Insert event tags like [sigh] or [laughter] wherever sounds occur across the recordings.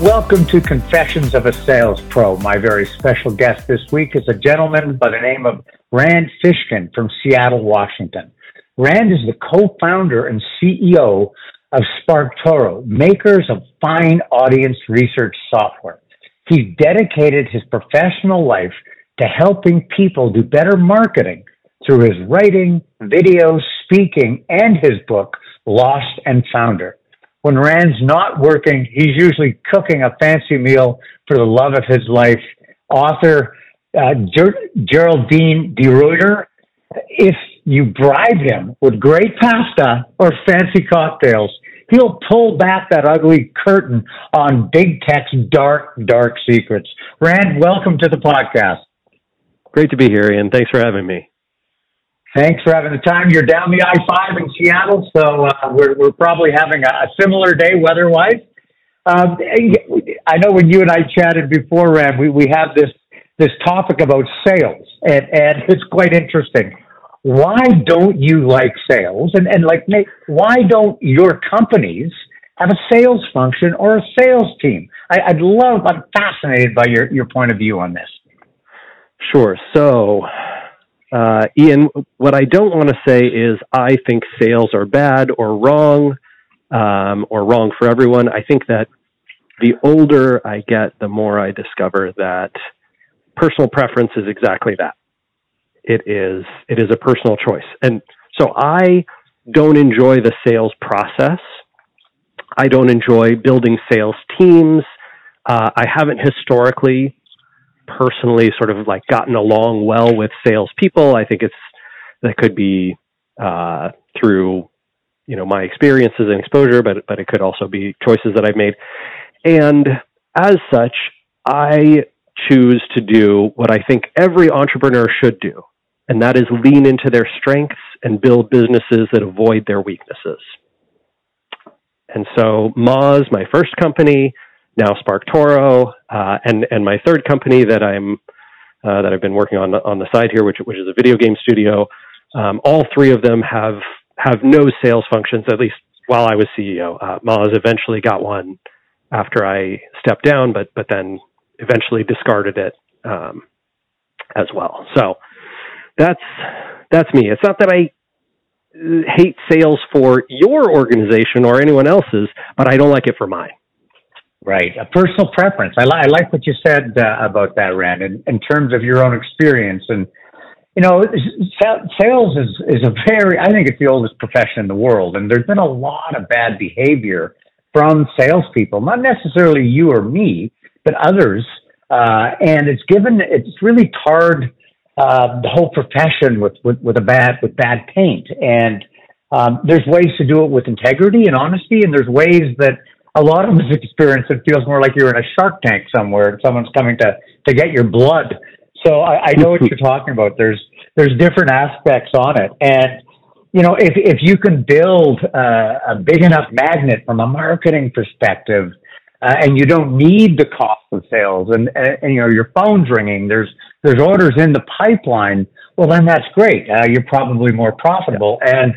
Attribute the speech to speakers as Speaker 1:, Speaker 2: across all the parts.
Speaker 1: Welcome to Confessions of a Sales Pro. My very special guest this week is a gentleman by the name of Rand Fishkin from Seattle, Washington. Rand is the co-founder and CEO of SparkToro, makers of fine audience research software. He's dedicated his professional life to helping people do better marketing through his writing, video, speaking, and his book, Lost and Founder. When Rand's not working, he's usually cooking a fancy meal for the love of his life. Author uh, Ger- Geraldine DeRuiter, if you bribe him with great pasta or fancy cocktails, he'll pull back that ugly curtain on big tech's dark, dark secrets. Rand, welcome to the podcast.
Speaker 2: Great to be here, Ian. Thanks for having me.
Speaker 1: Thanks for having the time. You're down the I-5 in Seattle, so uh, we're, we're probably having a, similar day weather-wise. Um, I know when you and I chatted before, Rand, we, we have this this topic about sales, and, and [laughs] it's quite interesting. Why don't you like sales? And, and like, why don't your companies have a sales function or a sales team? I, I'd love, I'm fascinated by your, your point of view on this.
Speaker 2: Sure. So, uh, Ian, what I don't want to say is I think sales are bad or wrong um, or wrong for everyone. I think that the older I get, the more I discover that personal preference is exactly that. It is it is a personal choice, and so I don't enjoy the sales process. I don't enjoy building sales teams. Uh, I haven't historically personally sort of like gotten along well with salespeople. I think it's that could be uh, through you know my experiences and exposure, but but it could also be choices that I've made. And as such, I choose to do what I think every entrepreneur should do, and that is lean into their strengths and build businesses that avoid their weaknesses. And so Moz, my first company, now SparkToro, uh, and and my third company that I'm uh, that I've been working on on the side here, which which is a video game studio. Um, all three of them have have no sales functions. At least while I was CEO, uh, Moz eventually got one after I stepped down, but but then eventually discarded it um, as well. So that's that's me. It's not that I hate sales for your organization or anyone else's, but I don't like it for mine.
Speaker 1: Right, a personal preference. I, li- I like what you said uh, about that, Rand, in, in terms of your own experience. And you know, sales is is a very. I think it's the oldest profession in the world, and there's been a lot of bad behavior from salespeople. Not necessarily you or me, but others. Uh, and it's given. It's really tarred uh, the whole profession with, with with a bad with bad paint. And um, there's ways to do it with integrity and honesty, and there's ways that a lot of this experience, it feels more like you're in a shark tank somewhere and someone's coming to, to get your blood. So I, I know what you're talking about. There's, there's different aspects on it. And, you know, if, if you can build a, a big enough magnet from a marketing perspective, uh, and you don't need the cost of sales and, and, and, you know, your phone's ringing, there's, there's orders in the pipeline. Well, then that's great. Uh, you're probably more profitable. And,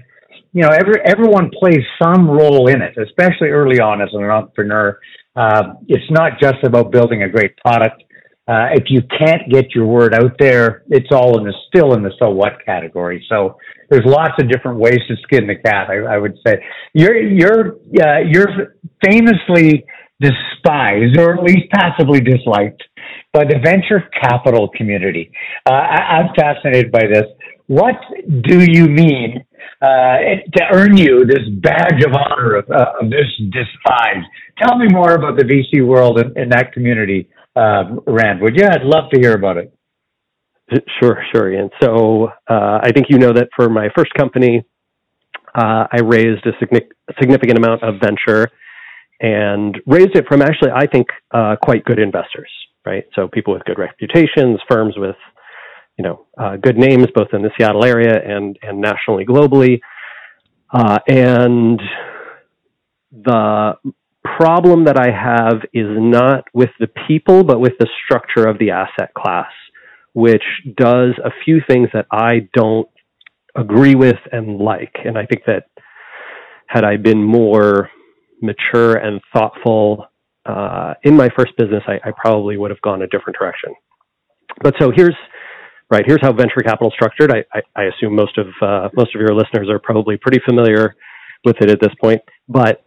Speaker 1: you know, every, everyone plays some role in it, especially early on as an entrepreneur. Uh, it's not just about building a great product. Uh, if you can't get your word out there, it's all in the still in the so what category. So there's lots of different ways to skin the cat. I, I would say you're you're uh, you're famously despised or at least passively disliked by the venture capital community. Uh, I, I'm fascinated by this. What do you mean uh, to earn you this badge of honor of, uh, of this despise. Tell me more about the VC world and, and that community, uh, Rand. Would you? I'd love to hear about it.
Speaker 2: Sure, sure, Ian. So uh, I think you know that for my first company, uh, I raised a significant amount of venture and raised it from actually, I think, uh, quite good investors, right? So people with good reputations, firms with you know, uh, good names both in the Seattle area and and nationally, globally. Uh, and the problem that I have is not with the people, but with the structure of the asset class, which does a few things that I don't agree with and like. And I think that had I been more mature and thoughtful uh, in my first business, I, I probably would have gone a different direction. But so here's right here's how venture capital is structured. I, I, I assume most of uh, most of your listeners are probably pretty familiar with it at this point. But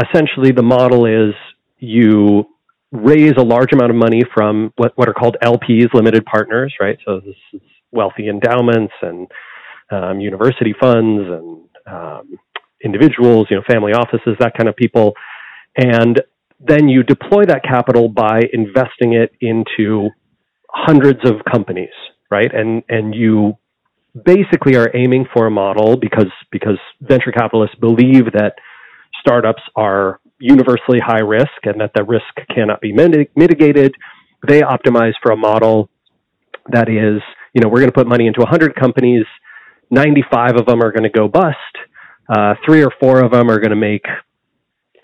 Speaker 2: essentially, the model is you raise a large amount of money from what, what are called LPs, limited partners, right? So this is wealthy endowments and um, university funds and um, individuals, you know, family offices, that kind of people. And then you deploy that capital by investing it into hundreds of companies, right? And and you basically are aiming for a model because because venture capitalists believe that startups are universally high risk and that the risk cannot be mitigated. They optimize for a model that is, you know, we're going to put money into 100 companies, 95 of them are going to go bust, uh, three or four of them are going to make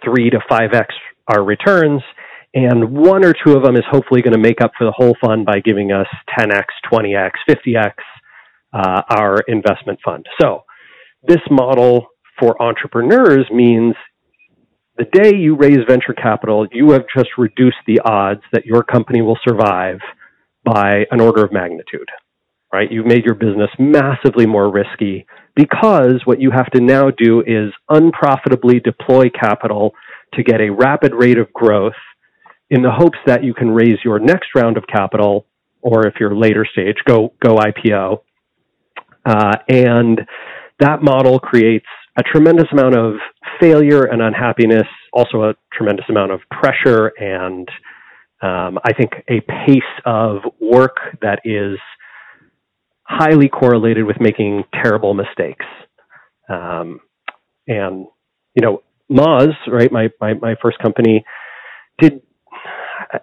Speaker 2: three to 5x our returns, and one or two of them is hopefully going to make up for the whole fund by giving us 10x, 20x, 50x uh, our investment fund. So, this model for entrepreneurs means the day you raise venture capital, you have just reduced the odds that your company will survive by an order of magnitude, right? You've made your business massively more risky because what you have to now do is unprofitably deploy capital to get a rapid rate of growth in the hopes that you can raise your next round of capital, or if you're later stage, go go IPO. Uh, and that model creates a tremendous amount of failure and unhappiness, also a tremendous amount of pressure, and um, I think a pace of work that is highly correlated with making terrible mistakes. Um, and you know, Moz, right, my, my my first company, did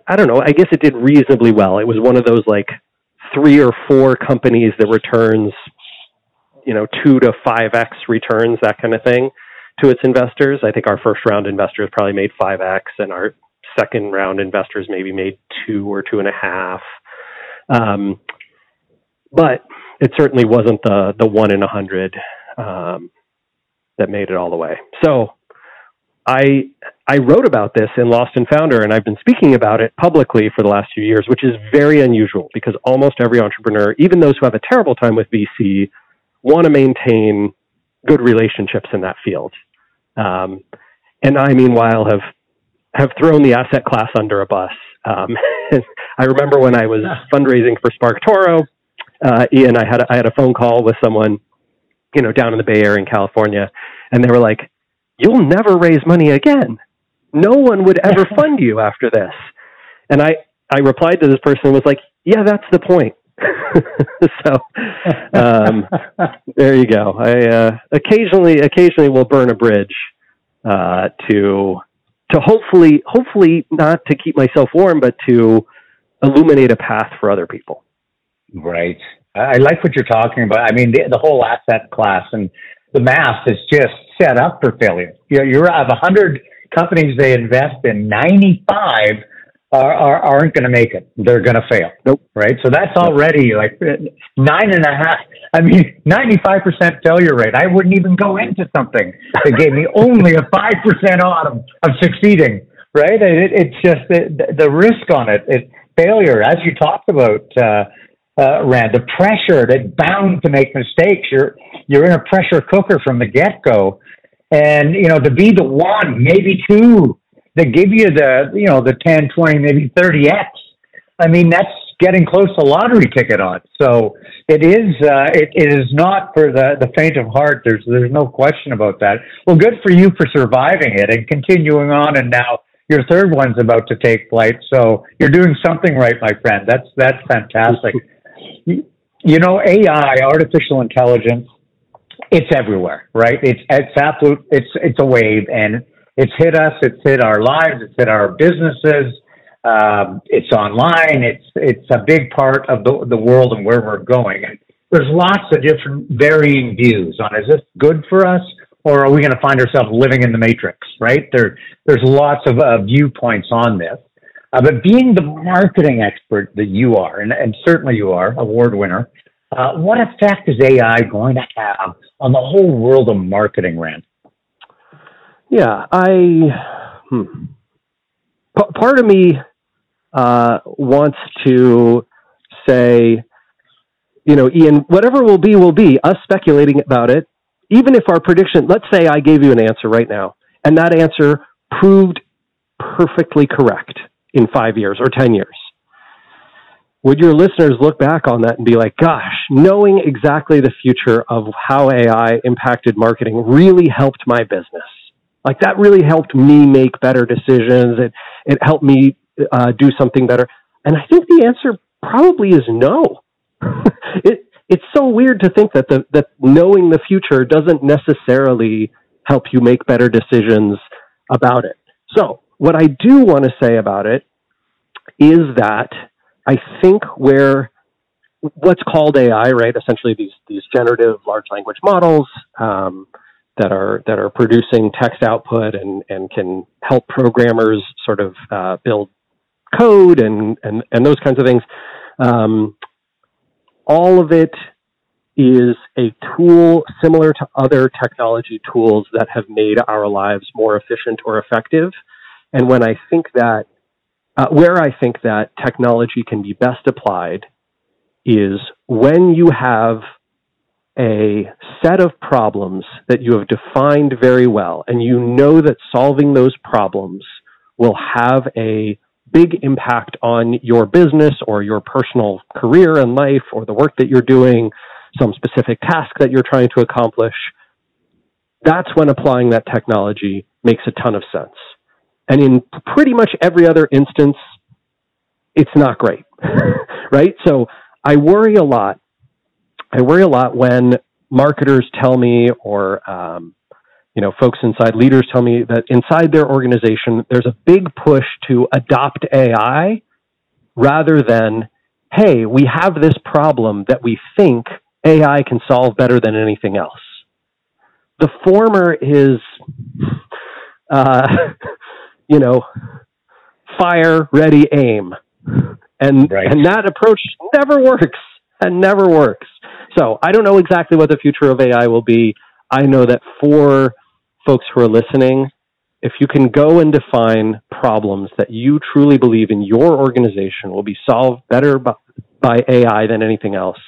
Speaker 2: I don't know. I guess it did reasonably well. It was one of those like three or four companies that returns, you know, two to five x returns, that kind of thing, to its investors. I think our first round investors probably made five x, and our second round investors maybe made two or two and a half. Um, but it certainly wasn't the the one in a hundred um, that made it all the way. So I I wrote about this in Lost and Founder, and I've been speaking about it publicly for the last few years, which is very unusual because almost every entrepreneur, even those who have a terrible time with VC, want to maintain good relationships in that field. Um, and I, meanwhile, have have thrown the asset class under a bus. Um, [laughs] I remember when I was fundraising for SparkToro, uh, Ian, I had a, I had a phone call with someone, you know, down in the Bay Area in California, and they were like, "You'll never raise money again. No one would ever fund you after this." And I I replied to this person and was like, "Yeah, that's the point." [laughs] so um, there you go. I uh, occasionally occasionally will burn a bridge uh, to to hopefully hopefully not to keep myself warm, but to illuminate a path for other people.
Speaker 1: Right. I like what you're talking about. I mean, the, the whole asset class and the math is just set up for failure. You know, you're of 100 companies they invest in, 95 are, are, aren't going to make it. They're going to fail.
Speaker 2: Nope.
Speaker 1: Right. So that's already like nine and a half. I mean, 95% failure rate. I wouldn't even go into something that gave me only a 5% odd of, of succeeding. Right. It, it's just the, the risk on it. It failure, as you talked about, uh, uh, Rand, the pressure that's bound to make mistakes. You're you're in a pressure cooker from the get go, and you know to be the one, maybe two, that give you the you know the 10, 20, maybe thirty x. I mean that's getting close to lottery ticket odds. So it is uh, it, it is not for the the faint of heart. There's there's no question about that. Well, good for you for surviving it and continuing on, and now your third one's about to take flight. So you're doing something right, my friend. That's that's fantastic. You know, AI, artificial intelligence, it's everywhere, right? It's it's absolute. It's it's a wave, and it's hit us. It's hit our lives. It's hit our businesses. Um, it's online. It's it's a big part of the the world and where we're going. And there's lots of different varying views on is this good for us or are we going to find ourselves living in the matrix? Right there. There's lots of uh, viewpoints on this. Uh, but being the marketing expert that you are, and, and certainly you are, award winner, uh, what effect is AI going to have on the whole world of marketing, Rand?
Speaker 2: Yeah, I, hmm. p- part of me uh, wants to say, you know, Ian, whatever will be, will be. Us speculating about it, even if our prediction, let's say I gave you an answer right now, and that answer proved perfectly correct in five years or 10 years. Would your listeners look back on that and be like, gosh, knowing exactly the future of how AI impacted marketing really helped my business? Like that really helped me make better decisions. It, it helped me uh, do something better. And I think the answer probably is no. [laughs] it, it's so weird to think that the, that knowing the future doesn't necessarily help you make better decisions about it. So what I do want to say about it is that I think where what's called AI, right? Essentially, these these generative large language models um, that are that are producing text output and and can help programmers sort of uh, build code and and and those kinds of things. Um, all of it is a tool similar to other technology tools that have made our lives more efficient or effective. And when I think that, uh, where I think that technology can be best applied is when you have a set of problems that you have defined very well, and you know that solving those problems will have a big impact on your business or your personal career and life or the work that you're doing, some specific task that you're trying to accomplish, that's when applying that technology makes a ton of sense. And in pretty much every other instance, it's not great, [laughs] right? So I worry a lot. I worry a lot when marketers tell me or um, you know, folks inside leaders tell me that inside their organization, there's a big push to adopt AI rather than, hey, we have this problem that we think AI can solve better than anything else. The former is, uh, [laughs] you know, fire, ready, aim. And, right. and that approach never works and never works. So I don't know exactly what the future of AI will be. I know that for folks who are listening, if you can go and define problems that you truly believe in your organization will be solved better by, by AI than anything else,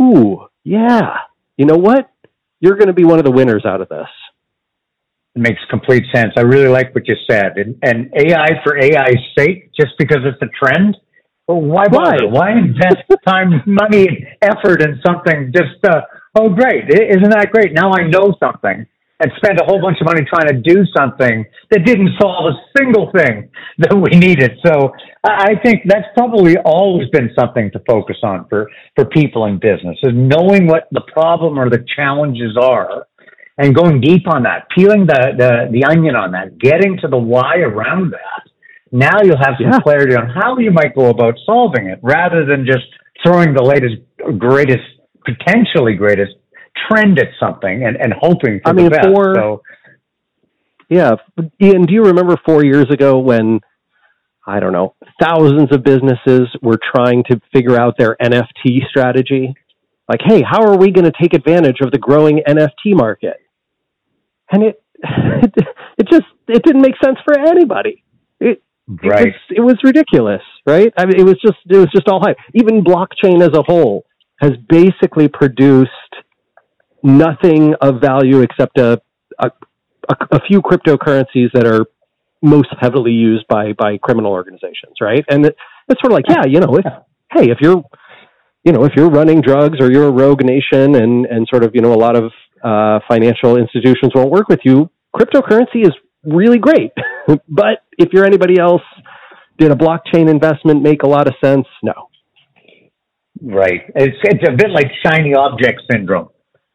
Speaker 2: ooh, yeah, you know what? You're going to be one of the winners out of this.
Speaker 1: It makes complete sense. I really like what you said. And, and AI for AI's sake, just because it's a trend, well, why bother? Why, why invest [laughs] time, money, effort in something just, uh, oh, great. Isn't that great? Now I know something and spent a whole bunch of money trying to do something that didn't solve a single thing [laughs] that we needed. So I think that's probably always been something to focus on for, for people in business is knowing what the problem or the challenges are and going deep on that, peeling the, the, the onion on that, getting to the why around that. Now you'll have some yeah. clarity on how you might go about solving it rather than just throwing the latest, greatest, potentially greatest trend at something and, and hoping for I mean, the best. For, so,
Speaker 2: yeah, Ian, do you remember four years ago when I don't know thousands of businesses were trying to figure out their NFT strategy? Like, hey, how are we going to take advantage of the growing NFT market? And it, [laughs] it, just it didn't make sense for anybody. It, right. It was, it was ridiculous, right? I mean, it was just it was just all hype. Even blockchain as a whole has basically produced nothing of value except a, a, a few cryptocurrencies that are most heavily used by by criminal organizations, right? And it, it's sort of like, yeah, you know, if, hey, if you're, you know, if you're running drugs or you're a rogue nation, and and sort of, you know, a lot of uh, financial institutions won't work with you. Cryptocurrency is really great, [laughs] but if you're anybody else, did a blockchain investment make a lot of sense? No.
Speaker 1: Right. It's it's a bit like shiny object syndrome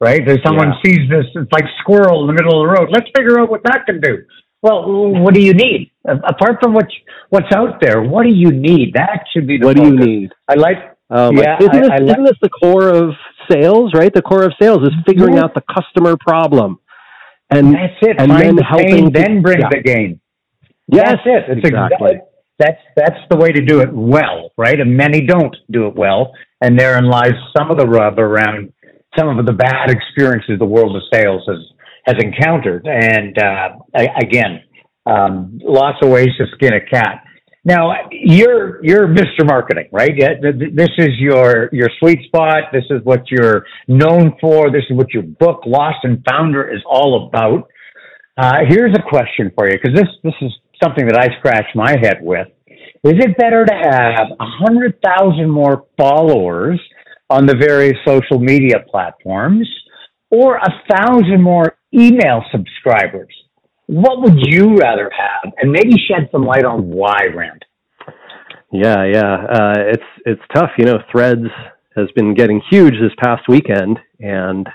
Speaker 1: right? There's someone yeah. sees this, it's like squirrel in the middle of the road. Let's figure out what that can do. Well, what do you need apart from what what's out there? What do you need? That should be the
Speaker 2: what focus. do you need?
Speaker 1: I like.
Speaker 2: Um, yeah, isn't, this, I, I like, isn't this the core of sales? Right, the core of sales is figuring out the customer problem,
Speaker 1: and that's it. And Find then the helping, pain, then bring yeah. the gain.
Speaker 2: Yes,
Speaker 1: that's it. It's exactly. that's that's the way to do it well, right? And many don't do it well, and therein lies some of the rub around some of the bad experiences the world of sales has has encountered. And uh, I, again, Um, lots of ways to skin a cat. Now you're you're Mr. Marketing, right? This is your your sweet spot. This is what you're known for. This is what your book Lost and Founder is all about. Uh, here's a question for you because this this is something that I scratch my head with. Is it better to have a hundred thousand more followers on the various social media platforms, or a thousand more email subscribers? What would you rather have? And maybe shed some light on why, Rand.
Speaker 2: Yeah, yeah. Uh, it's it's tough. You know, Threads has been getting huge this past weekend, and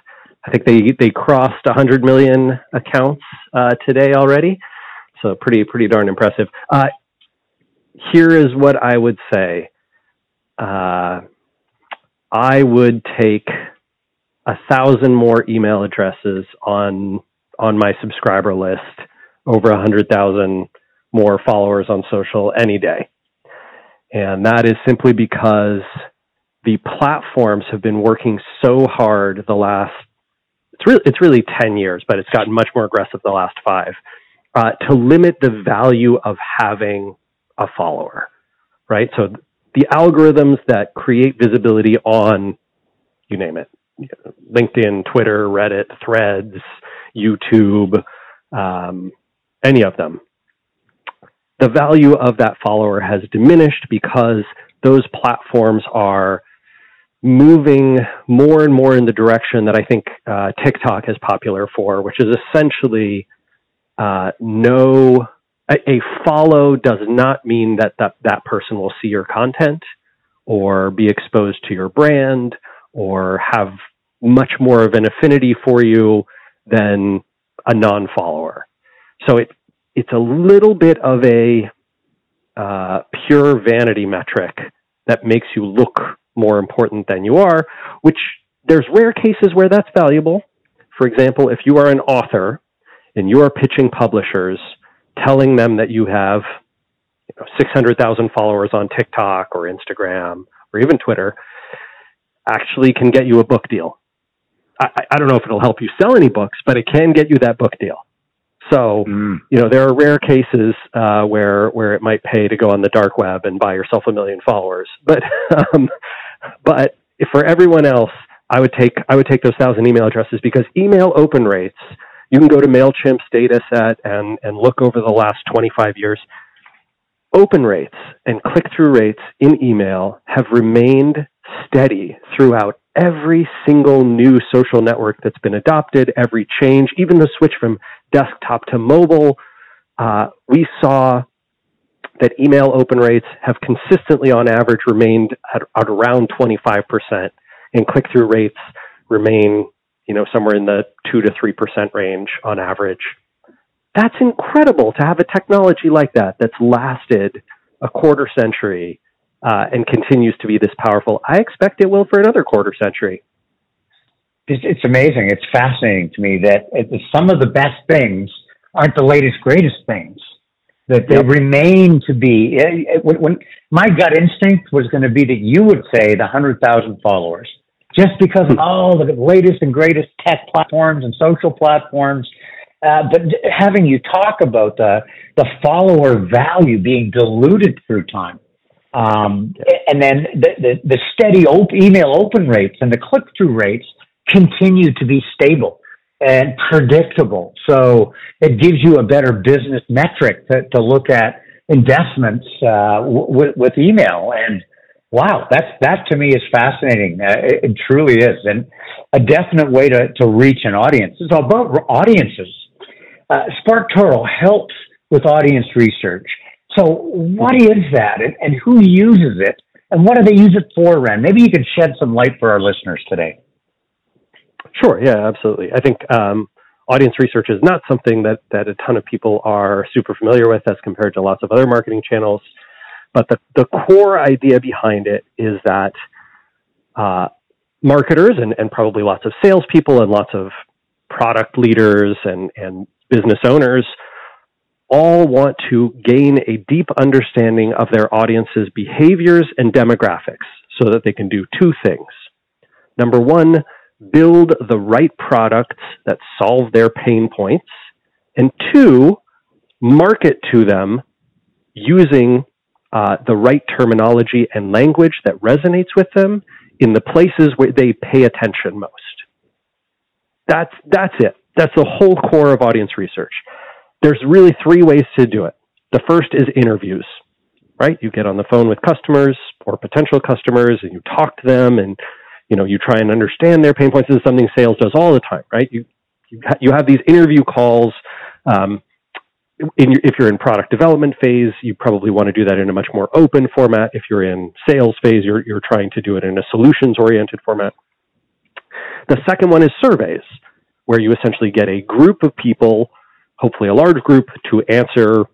Speaker 2: I think they they crossed 100 million accounts uh, today already. So pretty pretty darn impressive. Uh, here is what I would say. Uh, I would take a thousand more email addresses on on my subscriber list, over a hundred thousand more followers on social any day. And that is simply because the platforms have been working so hard the last it's really it's really 10 years, but it's gotten much more aggressive the last 5 uh, to limit the value of having a follower, right? So the algorithms that create visibility on you name it, LinkedIn, Twitter, Reddit, Threads, YouTube, um, any of them. The value of that follower has diminished because those platforms are moving more and more in the direction that I think uh, TikTok is popular for, which is essentially uh, no a, a, follow does not mean that, that that person will see your content or be exposed to your brand or have much more of an affinity for you than a non-follower. So it it's a little bit of a uh, pure vanity metric that makes you look more important than you are. Which there's rare cases where that's valuable. For example, if you are an author and you are pitching publishers, telling them that you have you know, 600,000 followers on TikTok or Instagram or even Twitter, actually can get you a book deal I, I don't know if it'll help you sell any books, but it can get you that book deal. So, mm. you know, there are rare cases uh, where where it might pay to go on the dark web and buy yourself a million followers. But [laughs] um, but for everyone else, I would take I would take those thousand email addresses because email open rates. You can go to Mailchimp's data set and and look over the last 25 years. Open rates and click through rates in email have remained steady throughout every single new social network that's been adopted, every change, even the switch from desktop to mobile, uh, we saw that email open rates have consistently, on average, remained at, at around 25%, and click-through rates remain, you know, somewhere in the two to three percent range on average. That's incredible to have a technology like that that's lasted a quarter century uh, and continues to be this powerful. I expect it will for another quarter century.
Speaker 1: It's, it's amazing. It's fascinating to me that it, some of the best things aren't the latest, greatest things. That they yep. remain to be. It, it, when, when, my gut instinct was going to be that you would say the hundred thousand followers, just because of all the latest and greatest tech platforms and social platforms. Uh, but having you talk about the the follower value being diluted through time, um, and then the, the, the steady op- email open rates and the click through rates continue to be stable and predictable. So it gives you a better business metric to, to look at investments uh, w- with email. And wow, that's that to me is fascinating. Uh, it, it, truly is, and a definite way to, to reach an audience. It's about audiences. Uh, SparkToro helps with audience research. So, what is that, and, and who uses it, and what do they use it for, Ren? Maybe you could shed some light for our listeners today.
Speaker 2: Sure. Yeah, absolutely. I think um, audience research is not something that that a ton of people are super familiar with as compared to lots of other marketing channels. But the the core idea behind it is that uh, marketers and, and probably lots of salespeople and lots of product leaders and, and business owners all want to gain a deep understanding of their audience's behaviors and demographics so that they can do two things. Number one, build the right products that solve their pain points. And two, market to them using uh, the right terminology and language that resonates with them in the places where they pay attention most. That's that's it. That's the whole core of audience research. There's really three ways to do it. The first is interviews, right? You get on the phone with customers or potential customers and you talk to them and you know you try and understand their pain points. This is something sales does all the time, right? You you, ha- you have these interview calls. Um, in your, if you're in product development phase, you probably want to do that in a much more open format. If you're in sales phase, you're, you're trying to do it in a solutions oriented format. The second one is surveys, where you essentially get a group of people, hopefully a large group, to answer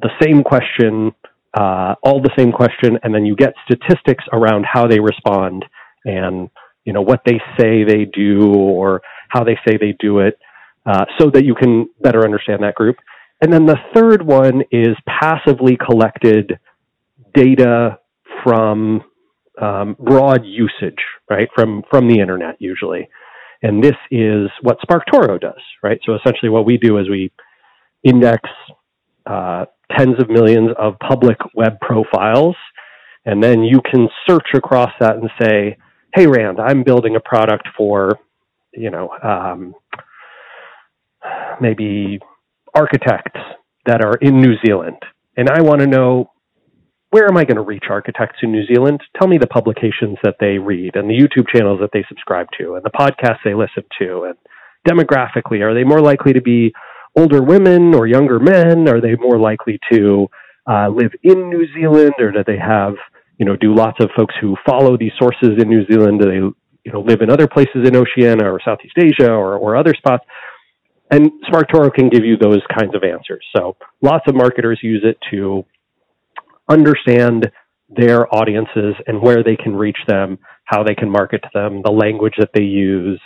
Speaker 2: the same question, uh, all the same question, and then you get statistics around how they respond and you know what they say they do or how they say they do it, uh, so that you can better understand that group. And then the third one is passively collected data from um, broad usage, right? From from the internet usually, and this is what SparkToro does, right? So essentially, what we do is we index uh, tens of millions of public web profiles, and then you can search across that and say, "Hey, Rand, I'm building a product for, you know, um, maybe architects that are in New Zealand, and I want to know where am I going to reach architects in New Zealand? Tell me the publications that they read and the YouTube channels that they subscribe to and the podcasts they listen to. And demographically, are they more likely to be older women or younger men? Are they more likely to uh, live in New Zealand or do they have, you know, do lots of folks who follow these sources in New Zealand? Do they, you know, live in other places in Oceania or Southeast Asia or, or other spots? And SparkToro can give you those kinds of answers. So lots of marketers use it to understand their audiences and where they can reach them, how they can market to them, the language that they use,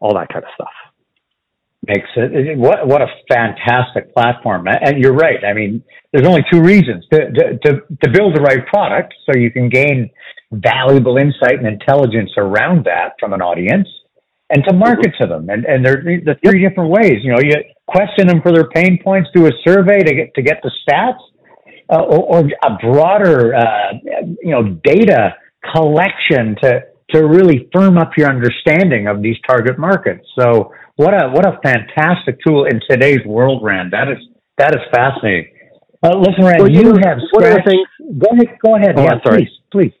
Speaker 2: all that kind of stuff.
Speaker 1: Makes it what what a fantastic platform, and you're right. I mean, there's only two reasons to to to build the right product, so you can gain valuable insight and intelligence around that from an audience, and to market to them. And and there the three different ways. You know, you question them for their pain points, do a survey to get to get the stats, uh, or, or, a broader uh, you know data collection to to really firm up your understanding of these target markets. So what a what a fantastic tool in today's world, Rand. That is that is fascinating. Uh, listen, Rand, well, you, you have scratched. Go ahead. Go ahead.
Speaker 2: Oh,
Speaker 1: yeah,
Speaker 2: sorry.
Speaker 1: Please, please.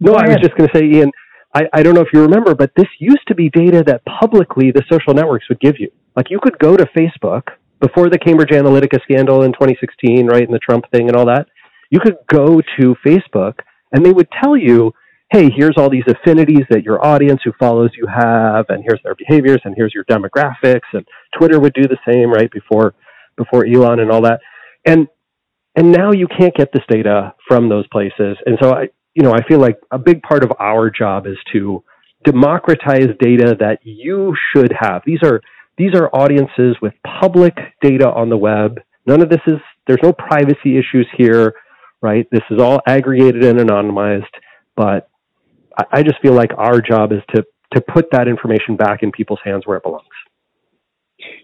Speaker 2: No, I was just going to say, Ian. I, I don't know if you remember, but this used to be data that publicly the social networks would give you. Like you could go to Facebook before the Cambridge Analytica scandal in 2016, right, and the Trump thing and all that. You could go to Facebook and they would tell you, hey, here's all these affinities that your audience who follows you have, and here's their behaviors, and here's your demographics. And Twitter would do the same, right, before before Elon and all that. And and now you can't get this data from those places. And so I, you know, I feel like a big part of our job is to democratize data that you should have. These are these are audiences with public data on the web. None of this is there's no privacy issues here, right? This is all aggregated and anonymized, but I, I just feel like our job is to to put that information back in people's hands where it belongs.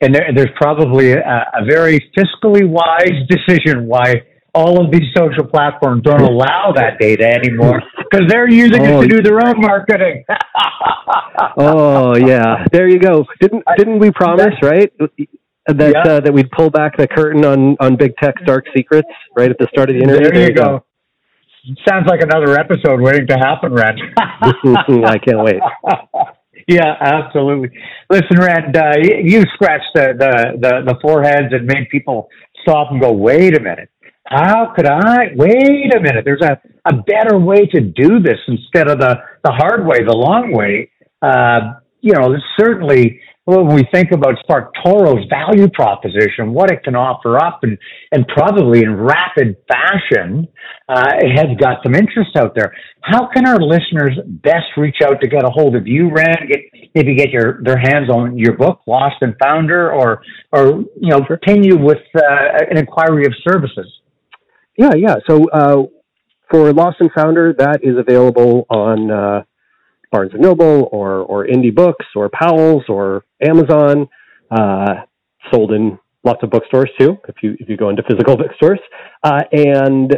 Speaker 1: And there, there's probably a, a very fiscally wise decision why all of these social platforms don't allow that data anymore because they're using oh, it to do their own marketing. [laughs]
Speaker 2: oh yeah, there you go. Didn't didn't we promise right that yeah. uh, that we'd pull back the curtain on on big tech's dark secrets right at the start of the interview?
Speaker 1: There, there you go. go. Sounds like another episode waiting to happen, Rand. [laughs]
Speaker 2: I can't wait. [laughs]
Speaker 1: Yeah, absolutely. Listen, Rand, uh, you scratched the, the, the, the foreheads and made people stop and go, wait a minute how could I wait a minute? There's a, a better way to do this instead of the, the hard way, the long way. Uh, you know, certainly when we think about SparkToro's value proposition, what it can offer up, and, and probably in rapid fashion, uh, it has got some interest out there. How can our listeners best reach out to get a hold of you, Rand? Get, maybe get your their hands on your book, Lost and Founder, or or you know, continue with uh, an inquiry of services.
Speaker 2: Yeah, yeah. So uh, for Lost and Founder, that is available on uh, Barnes and Noble or or Indie Books or Powell's or Amazon. Uh, sold in lots of bookstores too, if you if you go into physical [laughs] bookstores. Uh, and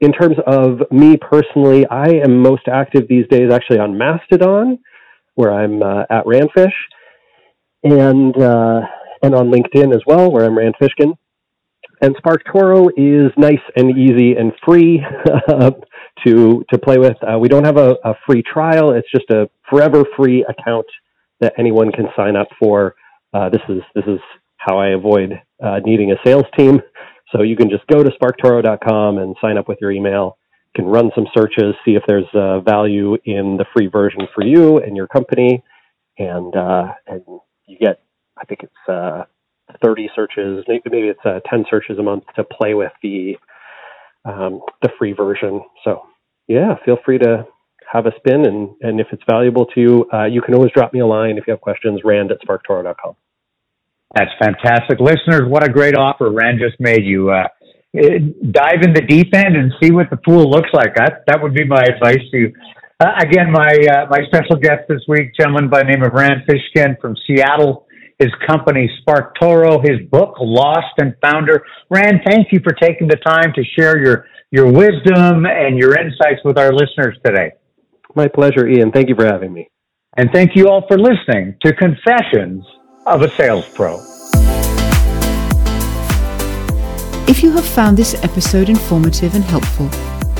Speaker 2: in terms of me personally, I am most active these days actually on Mastodon, where I'm uh, at Randfish, and uh, and on LinkedIn as well, where I'm Rand Fishkin. And SparkToro is nice and easy and free [laughs] to to play with. Uh, we don't have a, a free trial; it's just a forever free account that anyone can sign up for. Uh, this is this is how I avoid uh, needing a sales team. So you can just go to sparktoro.com and sign up with your email. You can run some searches, see if there's uh, value in the free version for you and your company, and uh, and you get I think it's uh, 30 searches, maybe, it's uh, 10 searches a month to play with the um, the free version. So yeah, feel free to have a spin, and and if it's valuable to you, uh, you can always drop me a line if you have questions. Rand at sparktoro.com.
Speaker 1: That's fantastic. Listeners, what a great offer Rand just made you. Uh, dive in the deep end and see what the pool looks like. That, that would be my advice to you. Uh, again, my, uh, my special guest this week, gentleman by the name of Rand Fishkin from Seattle, his company SparkToro, his book Lost and Founder. Rand, thank you for taking the time to share your, your wisdom and your insights with our listeners today.
Speaker 2: My pleasure, Ian. Thank you for having me.
Speaker 1: And thank you all for listening to Confessions of a Sales Pro.
Speaker 3: If you have found this episode informative and helpful,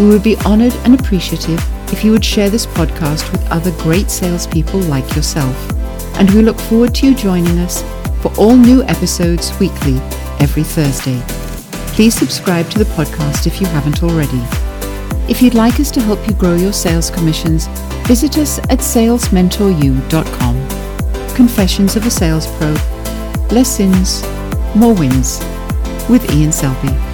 Speaker 3: we would be honored and appreciative if you would share this podcast with other great salespeople like yourself. And we look forward to you joining us for all new episodes weekly every Thursday. Please subscribe to the podcast if you haven't already. If you'd like us to help you grow your sales commissions, visit us at salesmentoru.com. Confessions of a Sales Pro Less Sins, More Wins with Ian Selby.